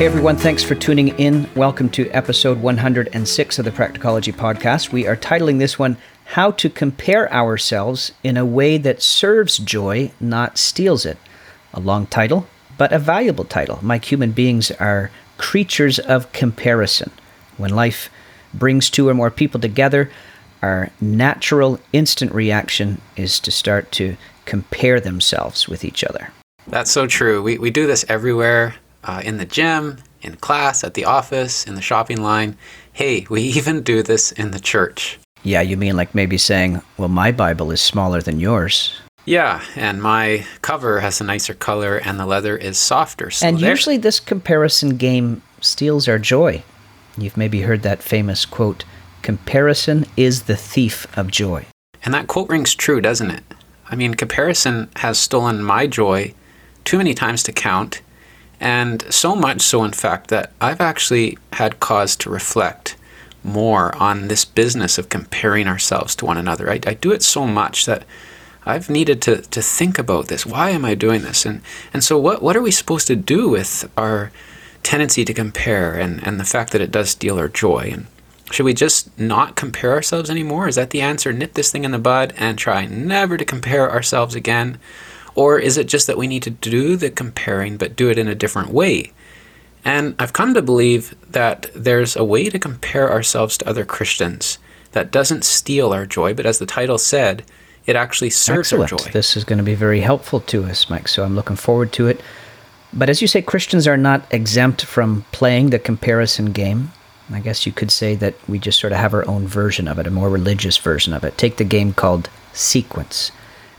Hey everyone, thanks for tuning in. Welcome to episode 106 of the Practicology Podcast. We are titling this one How to Compare Ourselves in a Way That Serves Joy, Not Steals It. A long title, but a valuable title. Like human beings are creatures of comparison. When life brings two or more people together, our natural instant reaction is to start to compare themselves with each other. That's so true. We, we do this everywhere uh, in the gym, in class, at the office, in the shopping line. Hey, we even do this in the church. Yeah, you mean like maybe saying, well, my Bible is smaller than yours. Yeah, and my cover has a nicer color and the leather is softer. So and there- usually this comparison game steals our joy. You've maybe heard that famous quote comparison is the thief of joy. And that quote rings true, doesn't it? I mean, comparison has stolen my joy too many times to count, and so much so, in fact, that I've actually had cause to reflect more on this business of comparing ourselves to one another. I, I do it so much that I've needed to, to think about this. Why am I doing this? And, and so, what, what are we supposed to do with our tendency to compare and, and the fact that it does steal our joy? And should we just not compare ourselves anymore? Is that the answer? Nip this thing in the bud and try never to compare ourselves again? Or is it just that we need to do the comparing but do it in a different way? And I've come to believe that there's a way to compare ourselves to other Christians that doesn't steal our joy, but as the title said, it actually serves Excellent. our joy. This is going to be very helpful to us, Mike, so I'm looking forward to it. But as you say, Christians are not exempt from playing the comparison game. I guess you could say that we just sort of have our own version of it, a more religious version of it. Take the game called Sequence.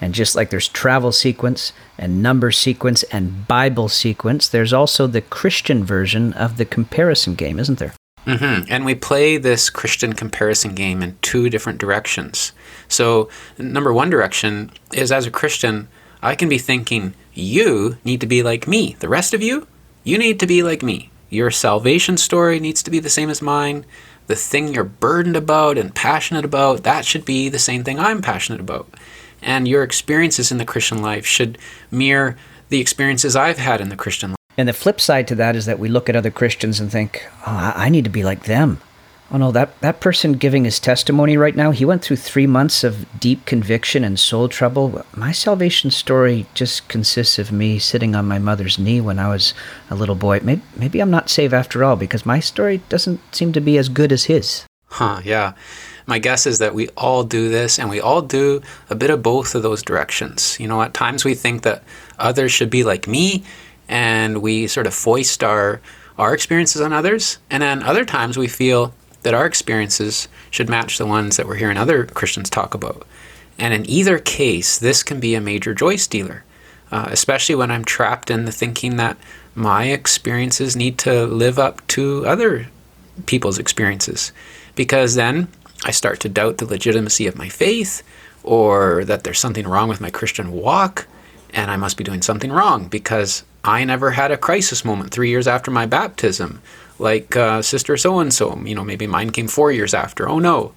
And just like there's travel sequence and number sequence and Bible sequence, there's also the Christian version of the comparison game, isn't there? Mm-hmm. And we play this Christian comparison game in two different directions. So, number one direction is as a Christian, I can be thinking, you need to be like me. The rest of you, you need to be like me. Your salvation story needs to be the same as mine. The thing you're burdened about and passionate about, that should be the same thing I'm passionate about and your experiences in the Christian life should mirror the experiences I've had in the Christian life. And the flip side to that is that we look at other Christians and think, oh, I need to be like them. Oh no, that, that person giving his testimony right now, he went through three months of deep conviction and soul trouble. My salvation story just consists of me sitting on my mother's knee when I was a little boy. Maybe, maybe I'm not saved after all because my story doesn't seem to be as good as his. Huh, yeah my guess is that we all do this and we all do a bit of both of those directions. You know, at times we think that others should be like me and we sort of foist our our experiences on others, and then other times we feel that our experiences should match the ones that we're hearing other Christians talk about. And in either case, this can be a major joy stealer, uh, especially when I'm trapped in the thinking that my experiences need to live up to other people's experiences. Because then I start to doubt the legitimacy of my faith or that there's something wrong with my Christian walk and I must be doing something wrong because I never had a crisis moment three years after my baptism, like uh, Sister so and so. You know, maybe mine came four years after. Oh no.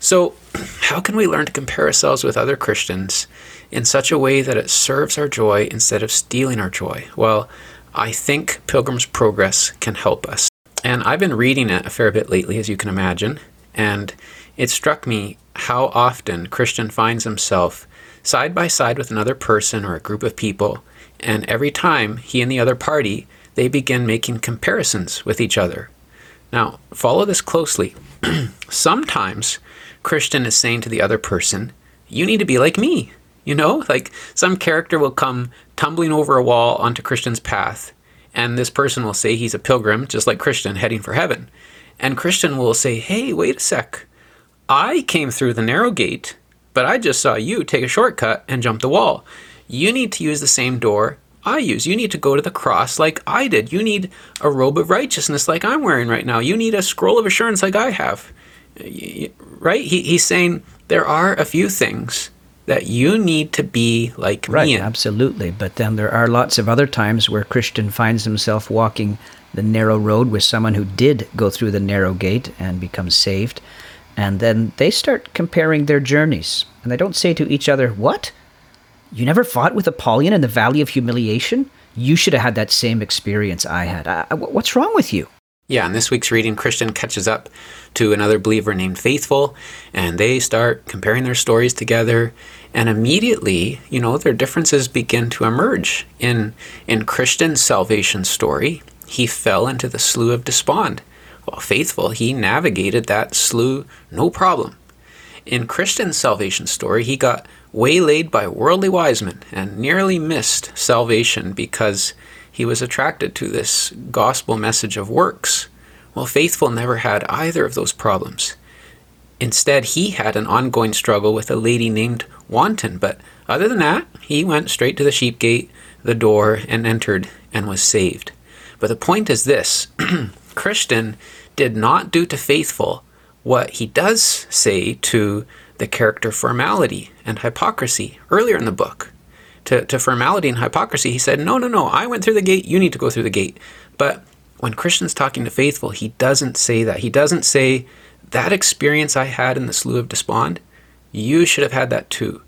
So, how can we learn to compare ourselves with other Christians in such a way that it serves our joy instead of stealing our joy? Well, I think Pilgrim's Progress can help us. And I've been reading it a fair bit lately, as you can imagine. And it struck me how often Christian finds himself side by side with another person or a group of people, and every time he and the other party, they begin making comparisons with each other. Now, follow this closely. Sometimes Christian is saying to the other person, You need to be like me. You know, like some character will come tumbling over a wall onto Christian's path, and this person will say he's a pilgrim, just like Christian, heading for heaven. And Christian will say, Hey, wait a sec. I came through the narrow gate, but I just saw you take a shortcut and jump the wall. You need to use the same door I use. You need to go to the cross like I did. You need a robe of righteousness like I'm wearing right now. You need a scroll of assurance like I have. Right? He, he's saying there are a few things that you need to be like right, me. Right, absolutely. But then there are lots of other times where Christian finds himself walking the narrow road with someone who did go through the narrow gate and become saved. And then they start comparing their journeys. And they don't say to each other, What? You never fought with Apollyon in the Valley of Humiliation? you should have had that same experience I had. Uh, what's wrong with you? Yeah, in this week's reading, Christian catches up to another believer named Faithful, and they start comparing their stories together. And immediately, you know, their differences begin to emerge. In in Christian's salvation story, he fell into the slough of despond. While Faithful, he navigated that slough no problem. In Christian's salvation story, he got waylaid by worldly wise men and nearly missed salvation because he was attracted to this gospel message of works. Well, Faithful never had either of those problems. Instead, he had an ongoing struggle with a lady named Wanton, but other than that, he went straight to the sheep gate, the door, and entered and was saved. But the point is this Christian did not do to Faithful what he does say to the character formality and hypocrisy earlier in the book to, to formality and hypocrisy, he said, No, no, no, I went through the gate, you need to go through the gate. But when Christian's talking to faithful, he doesn't say that. He doesn't say, That experience I had in the slough of despond, you should have had that too.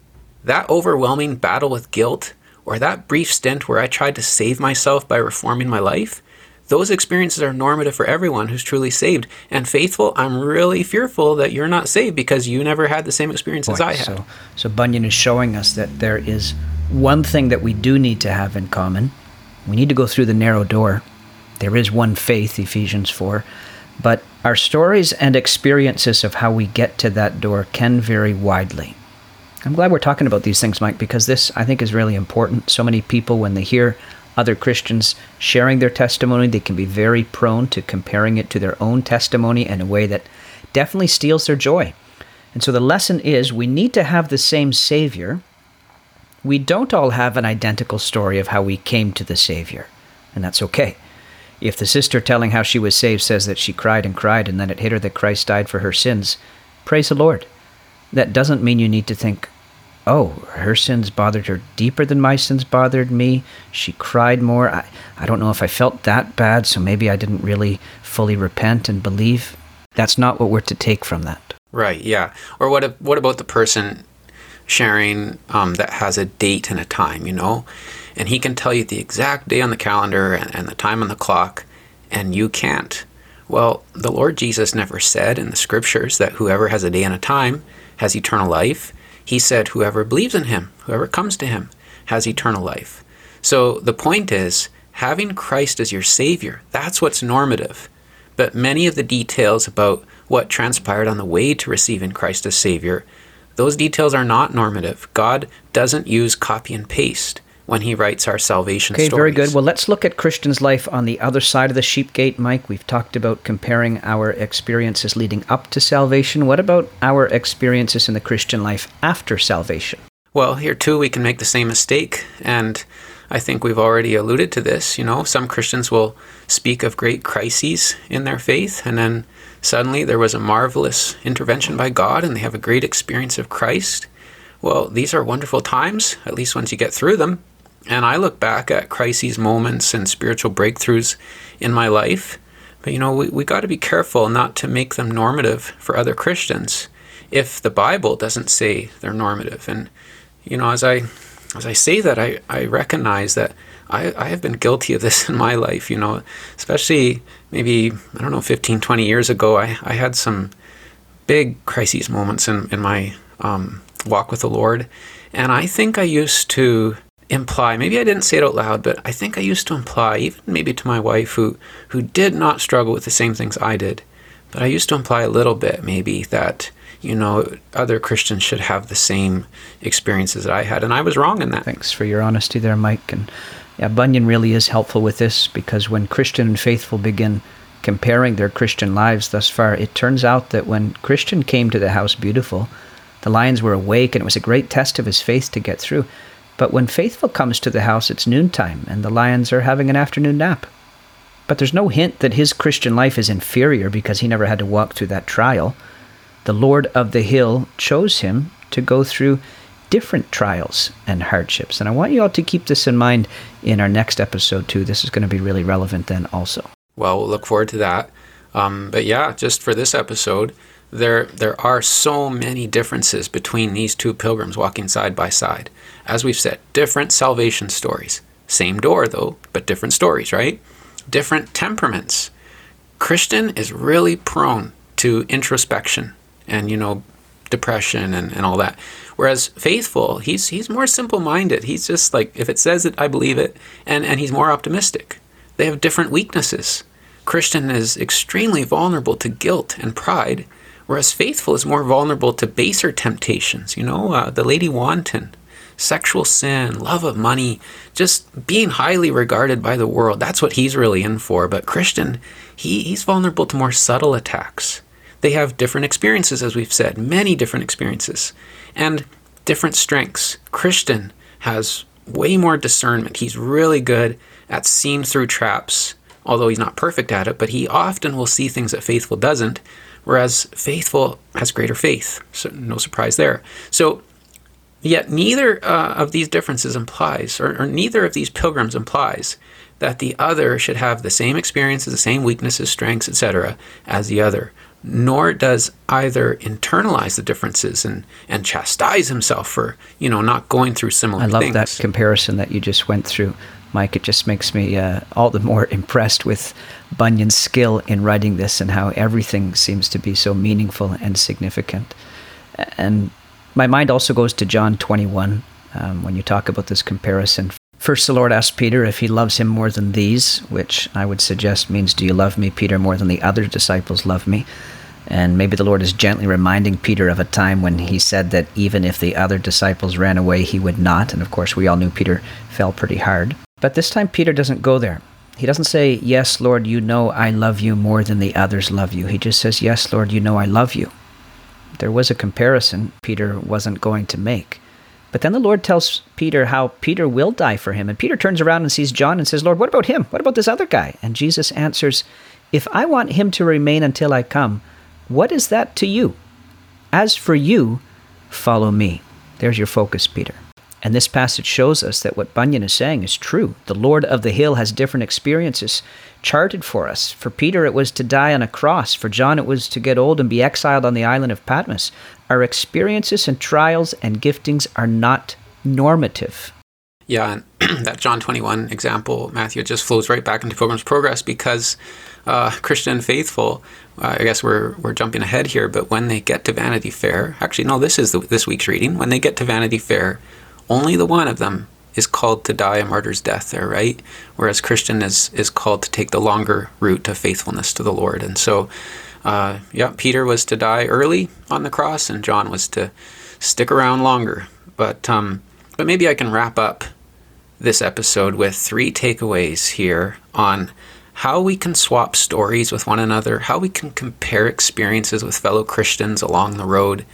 That overwhelming battle with guilt, or that brief stint where I tried to save myself by reforming my life, those experiences are normative for everyone who's truly saved. And faithful, I'm really fearful that you're not saved because you never had the same experience Boy, as I had. So, so Bunyan is showing us that there is one thing that we do need to have in common. We need to go through the narrow door. There is one faith, Ephesians 4, but our stories and experiences of how we get to that door can vary widely. I'm glad we're talking about these things, Mike, because this, I think, is really important. So many people, when they hear other Christians sharing their testimony, they can be very prone to comparing it to their own testimony in a way that definitely steals their joy. And so the lesson is we need to have the same Savior, we don't all have an identical story of how we came to the Savior, and that's okay. If the sister telling how she was saved says that she cried and cried and then it hit her that Christ died for her sins, praise the Lord. That doesn't mean you need to think, oh, her sins bothered her deeper than my sins bothered me. She cried more. I, I don't know if I felt that bad, so maybe I didn't really fully repent and believe. That's not what we're to take from that. Right, yeah. Or what, what about the person sharing um, that has a date and a time, you know? And he can tell you the exact day on the calendar and, and the time on the clock, and you can't. Well, the Lord Jesus never said in the scriptures that whoever has a day and a time has eternal life. He said, whoever believes in him, whoever comes to him, has eternal life. So the point is, having Christ as your Savior, that's what's normative. But many of the details about what transpired on the way to receiving Christ as Savior those details are not normative. God doesn't use copy and paste when he writes our salvation okay, stories. very good. Well, let's look at Christian's life on the other side of the sheep gate, Mike. We've talked about comparing our experiences leading up to salvation. What about our experiences in the Christian life after salvation? Well, here too, we can make the same mistake. And I think we've already alluded to this. You know, some Christians will speak of great crises in their faith, and then Suddenly, there was a marvelous intervention by God, and they have a great experience of Christ. Well, these are wonderful times, at least once you get through them. And I look back at crises moments and spiritual breakthroughs in my life. But you know, we, we got to be careful not to make them normative for other Christians if the Bible doesn't say they're normative. And you know, as I as I say that, I, I recognize that I, I have been guilty of this in my life, you know, especially maybe, I don't know, 15, 20 years ago, I, I had some big crises moments in, in my um, walk with the Lord. And I think I used to imply, maybe I didn't say it out loud, but I think I used to imply, even maybe to my wife who, who did not struggle with the same things I did, but I used to imply a little bit maybe that, you know, other Christians should have the same experiences that I had. And I was wrong in that. Thanks for your honesty there, Mike. And yeah, Bunyan really is helpful with this because when Christian and faithful begin comparing their Christian lives thus far, it turns out that when Christian came to the house beautiful, the lions were awake and it was a great test of his faith to get through. But when faithful comes to the house, it's noontime and the lions are having an afternoon nap. But there's no hint that his Christian life is inferior because he never had to walk through that trial. The Lord of the Hill chose him to go through different trials and hardships. And I want you all to keep this in mind in our next episode, too. This is going to be really relevant then, also. Well, we'll look forward to that. Um, but yeah, just for this episode, there there are so many differences between these two pilgrims walking side by side. As we've said, different salvation stories, Same door, though, but different stories, right? Different temperaments. Christian is really prone to introspection and, you know, depression and, and all that. Whereas faithful, he's he's more simple minded. He's just like if it says it, I believe it, and, and he's more optimistic. They have different weaknesses. Christian is extremely vulnerable to guilt and pride, whereas faithful is more vulnerable to baser temptations. You know, uh, the lady wanton, sexual sin, love of money, just being highly regarded by the world. That's what he's really in for. But Christian, he, he's vulnerable to more subtle attacks. They have different experiences, as we've said, many different experiences, and different strengths. Christian has way more discernment. He's really good at seeing through traps, although he's not perfect at it, but he often will see things that faithful doesn't, whereas faithful has greater faith. So, no surprise there. So, yet neither uh, of these differences implies, or, or neither of these pilgrims implies, that the other should have the same experiences, the same weaknesses, strengths, etc., as the other nor does either internalize the differences and, and chastise himself for, you know, not going through similar I love things. that comparison that you just went through, Mike. It just makes me uh, all the more impressed with Bunyan's skill in writing this and how everything seems to be so meaningful and significant. And my mind also goes to John 21 um, when you talk about this comparison. First, the Lord asks Peter if he loves him more than these, which I would suggest means, Do you love me, Peter, more than the other disciples love me? And maybe the Lord is gently reminding Peter of a time when he said that even if the other disciples ran away, he would not. And of course, we all knew Peter fell pretty hard. But this time, Peter doesn't go there. He doesn't say, Yes, Lord, you know I love you more than the others love you. He just says, Yes, Lord, you know I love you. There was a comparison Peter wasn't going to make. But then the Lord tells Peter how Peter will die for him. And Peter turns around and sees John and says, Lord, what about him? What about this other guy? And Jesus answers, If I want him to remain until I come, what is that to you? As for you, follow me. There's your focus, Peter. And this passage shows us that what Bunyan is saying is true. The Lord of the Hill has different experiences charted for us. For Peter, it was to die on a cross. For John, it was to get old and be exiled on the island of Patmos. Our experiences and trials and giftings are not normative. Yeah, and that John 21 example, Matthew, just flows right back into Pilgrim's Progress because uh, Christian faithful, uh, I guess we're, we're jumping ahead here, but when they get to Vanity Fair, actually, no, this is the, this week's reading. When they get to Vanity Fair, only the one of them is called to die a martyr's death there, right? Whereas Christian is, is called to take the longer route of faithfulness to the Lord. And so, uh, yeah, Peter was to die early on the cross, and John was to stick around longer. But, um, but maybe I can wrap up this episode with three takeaways here on how we can swap stories with one another, how we can compare experiences with fellow Christians along the road,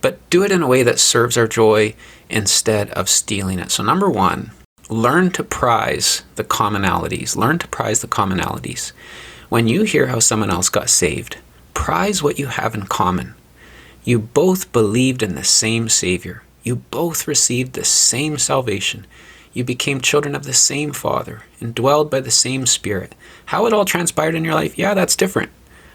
but do it in a way that serves our joy instead of stealing it. So, number one, learn to prize the commonalities. Learn to prize the commonalities. When you hear how someone else got saved, prize what you have in common. You both believed in the same Savior. You both received the same salvation. You became children of the same Father, indwelled by the same Spirit. How it all transpired in your life, yeah, that's different.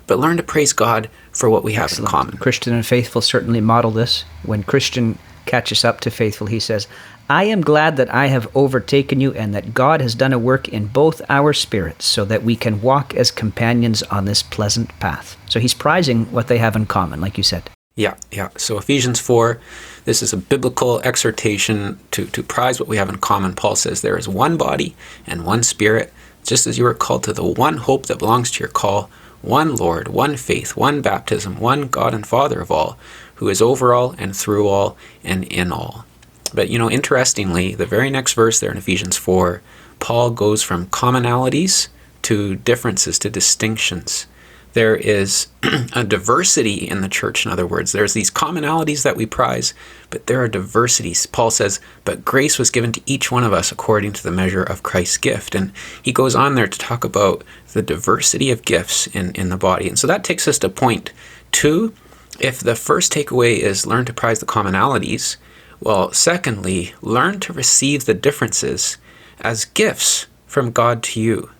But learn to praise God for what we have Excellent. in common. Christian and Faithful certainly model this. When Christian catches up to Faithful, he says, I am glad that I have overtaken you and that God has done a work in both our spirits so that we can walk as companions on this pleasant path. So he's prizing what they have in common, like you said. Yeah, yeah. So Ephesians 4, this is a biblical exhortation to, to prize what we have in common. Paul says there is one body and one spirit, just as you are called to the one hope that belongs to your call, one Lord, one faith, one baptism, one God and Father of all, who is over all and through all and in all. But you know, interestingly, the very next verse there in Ephesians 4, Paul goes from commonalities to differences to distinctions there is a diversity in the church, in other words. There's these commonalities that we prize, but there are diversities. Paul says, But grace was given to each one of us according to the measure of Christ's gift. And he goes on there to talk about the diversity of gifts in, in the body. And so that takes us to point two. If the first takeaway is learn to prize the commonalities, well, secondly, learn to receive the differences as gifts from God to you.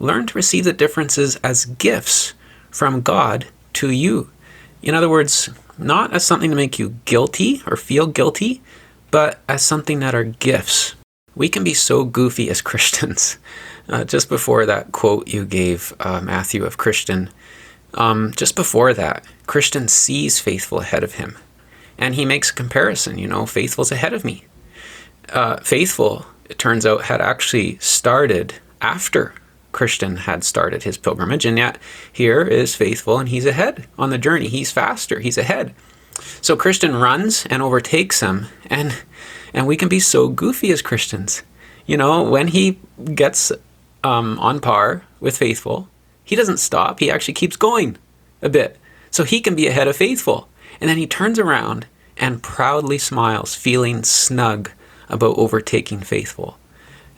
Learn to receive the differences as gifts from God to you. In other words, not as something to make you guilty or feel guilty, but as something that are gifts. we can be so goofy as Christians. Uh, just before that quote you gave, uh, Matthew, of Christian, um, just before that, Christian sees faithful ahead of him. And he makes a comparison, you know, faithful's ahead of me. Uh, faithful, it turns out, had actually started after Christian had started his pilgrimage. And yet, here is faithful and he's ahead on the journey. He's faster, he's ahead. So Christian runs and overtakes him. And, and we can be so goofy as Christians. You know, when he gets um, on par with Faithful, he doesn't stop. He actually keeps going a bit. So he can be ahead of Faithful. And then he turns around and proudly smiles, feeling snug about overtaking Faithful.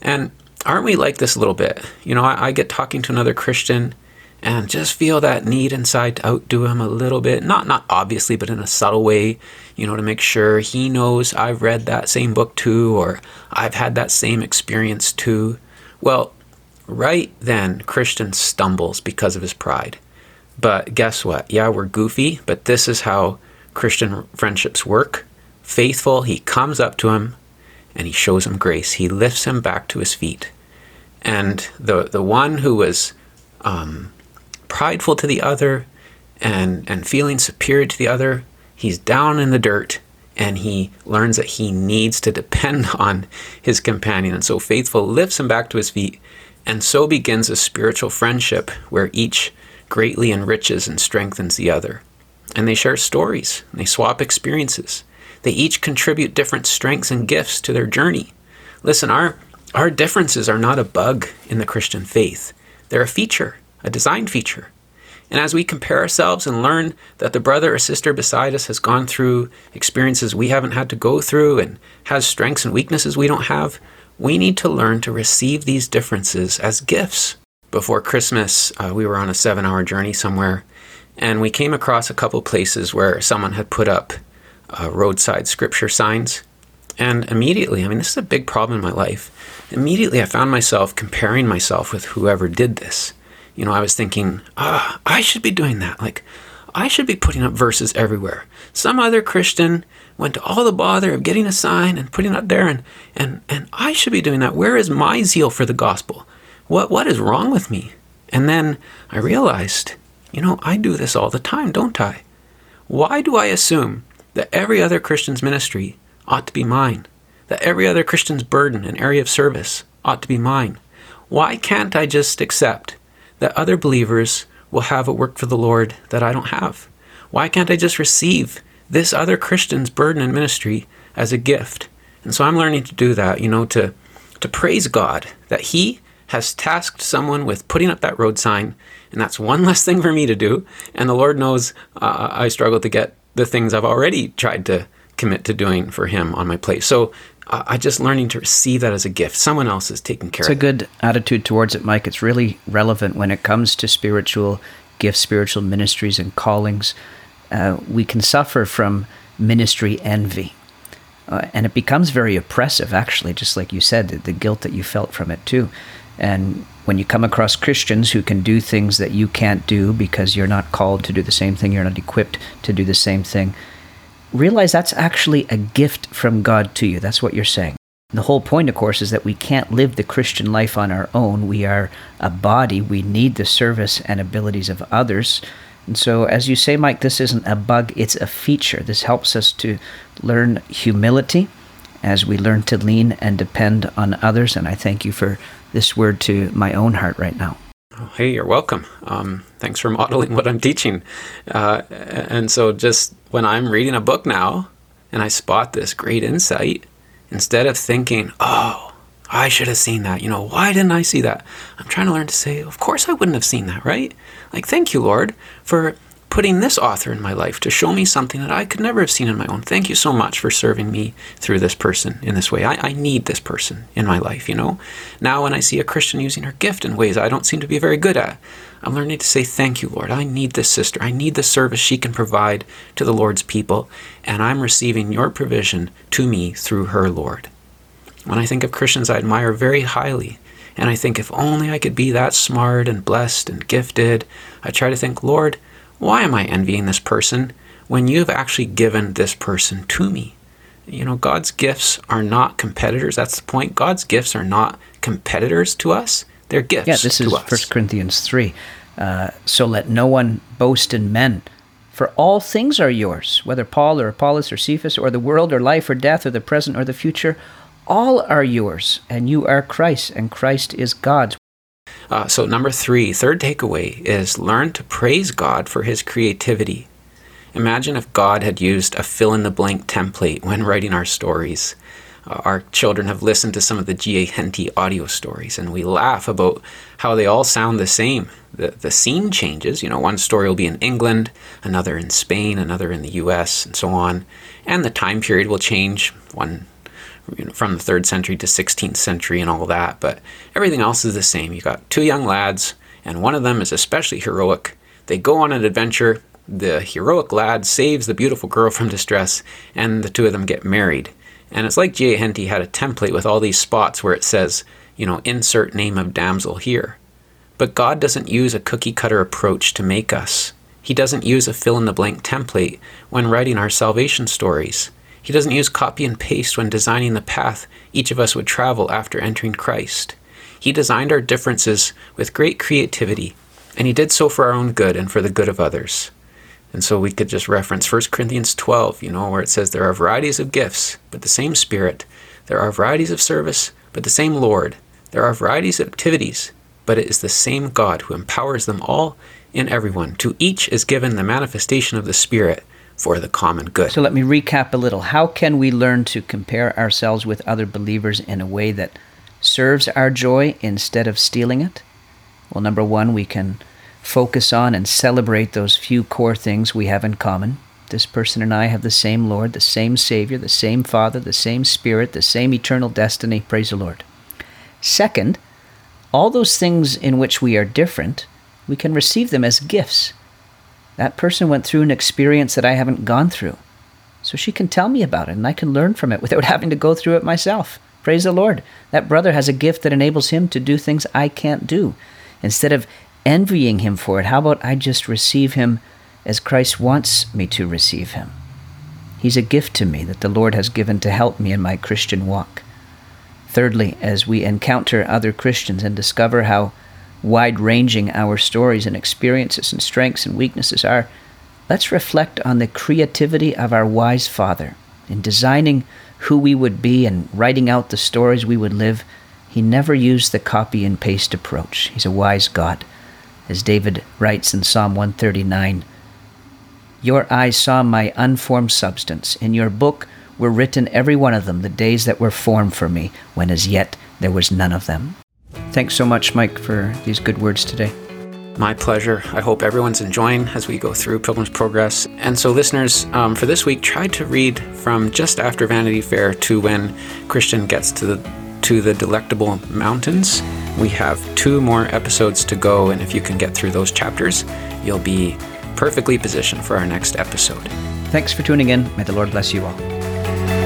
And aren't we like this a little bit? You know, I, I get talking to another Christian and just feel that need inside to outdo him a little bit. Not not obviously, but in a subtle way, you know, to make sure he knows I've read that same book too, or I've had that same experience too. Well, Right then, Christian stumbles because of his pride. But guess what? Yeah, we're goofy, but this is how Christian friendships work. Faithful, he comes up to him and he shows him grace. He lifts him back to his feet. And the, the one who was um, prideful to the other and, and feeling superior to the other, he's down in the dirt and he learns that he needs to depend on his companion. And so Faithful lifts him back to his feet and so begins a spiritual friendship where each greatly enriches and strengthens the other. And they share stories, they swap experiences. They each contribute different strengths and gifts to their journey. Listen, our, our differences are not a bug in the Christian faith, they're a feature, a design feature. And as we compare ourselves and learn that the brother or sister beside us has gone through experiences we haven't had to go through and has strengths and weaknesses we don't have, we need to learn to receive these differences as gifts. Before Christmas, uh, we were on a seven hour journey somewhere, and we came across a couple places where someone had put up uh, roadside scripture signs. And immediately, I mean, this is a big problem in my life. Immediately, I found myself comparing myself with whoever did this. You know, I was thinking, ah, I should be doing that. Like, I should be putting up verses everywhere. Some other Christian went to all the bother of getting a sign and putting it there, and, and, and I should be doing that. Where is my zeal for the gospel? What, what is wrong with me? And then I realized, you know, I do this all the time, don't I? Why do I assume that every other Christian's ministry ought to be mine? That every other Christian's burden and area of service ought to be mine? Why can't I just accept that other believers will have a work for the Lord that I don't have? Why can't I just receive this other Christian's burden and ministry as a gift? And so I'm learning to do that, you know, to, to praise God that He has tasked someone with putting up that road sign, and that's one less thing for me to do. And the Lord knows uh, I struggle to get the things I've already tried to commit to doing for Him on my plate. So I just learning to see that as a gift. Someone else is taking care it's of it. It's a good attitude towards it, Mike. It's really relevant when it comes to spiritual gifts, spiritual ministries, and callings. Uh, we can suffer from ministry envy. Uh, and it becomes very oppressive, actually, just like you said, the, the guilt that you felt from it, too. And when you come across Christians who can do things that you can't do because you're not called to do the same thing, you're not equipped to do the same thing, realize that's actually a gift from God to you. That's what you're saying. The whole point, of course, is that we can't live the Christian life on our own. We are a body. We need the service and abilities of others. And so, as you say, Mike, this isn't a bug, it's a feature. This helps us to learn humility as we learn to lean and depend on others. And I thank you for this word to my own heart right now. Oh, hey, you're welcome. Um, thanks for modeling what I'm teaching. Uh, and so, just when I'm reading a book now and I spot this great insight, instead of thinking, oh, I should have seen that, you know, why didn't I see that? I'm trying to learn to say, of course I wouldn't have seen that, right? Like, thank you, Lord, for putting this author in my life to show me something that I could never have seen in my own. Thank you so much for serving me through this person in this way. I, I, need this person in my life, you know? Now, when I see a Christian using her gift in ways I don't seem to be very good at, I'm learning to say, Thank you, Lord. I need this sister. I need the service she can provide to the Lord's people, and I'm receiving your provision to me through her, Lord. When I think of Christians I admire very highly, and I think if only I could be that smart and blessed and gifted, I try to think, Lord, why am I envying this person when you've actually given this person to me? You know, God's gifts are not competitors. That's the point. God's gifts are not competitors to us. They're gifts. To us. Yeah, this is First Corinthians three. Uh, so let no one boast in men, for all things are yours, whether Paul or Apollos or Cephas or the world or life or death or the present or the future, all are yours, and you are Christ, and Christ is God's. Uh, so, number three, third takeaway is learn to praise God for his creativity. Imagine if God had used a fill in the blank template when writing our stories. Uh, our children have listened to some of the G.A. Henty audio stories, and we laugh about how they all sound the same. The, the scene changes. You know, one story will be in England, another in Spain, another in the U.S., and so on. And the time period will change. One you know, from the third century to 16th century and all that, but everything else is the same. You got two young lads, and one of them is especially heroic. They go on an adventure. The heroic lad saves the beautiful girl from distress, and the two of them get married. And it's like G.A. Henty had a template with all these spots where it says, you know, insert name of damsel here. But God doesn't use a cookie cutter approach to make us. He doesn't use a fill in the blank template when writing our salvation stories. He doesn't use copy and paste when designing the path each of us would travel after entering Christ. He designed our differences with great creativity, and he did so for our own good and for the good of others. And so we could just reference 1 Corinthians 12, you know, where it says there are varieties of gifts, but the same Spirit. There are varieties of service, but the same Lord. There are varieties of activities, but it is the same God who empowers them all in everyone. To each is given the manifestation of the Spirit for the common good. So let me recap a little. How can we learn to compare ourselves with other believers in a way that serves our joy instead of stealing it? Well, number one, we can focus on and celebrate those few core things we have in common. This person and I have the same Lord, the same Savior, the same Father, the same Spirit, the same eternal destiny. Praise the Lord. Second, all those things in which we are different, we can receive them as gifts. That person went through an experience that I haven't gone through. So she can tell me about it and I can learn from it without having to go through it myself. Praise the Lord. That brother has a gift that enables him to do things I can't do. Instead of envying him for it, how about I just receive him as Christ wants me to receive him? He's a gift to me that the Lord has given to help me in my Christian walk. Thirdly, as we encounter other Christians and discover how wide ranging our stories and experiences and strengths and weaknesses are, let's reflect on the creativity of our wise Father in designing who we would be and writing out the stories we would live. He never used the copy and paste approach. He's a wise God. As David writes in Psalm 139 Your eyes saw my unformed substance. In your book were written every one of them, the days that were formed for me, when as yet there was none of them. Thanks so much, Mike, for these good words today. My pleasure. I hope everyone's enjoying as we go through Pilgrim's Progress. And so, listeners, um, for this week, try to read from just after Vanity Fair to when Christian gets to the to the Delectable Mountains. We have two more episodes to go, and if you can get through those chapters, you'll be perfectly positioned for our next episode. Thanks for tuning in. May the Lord bless you all.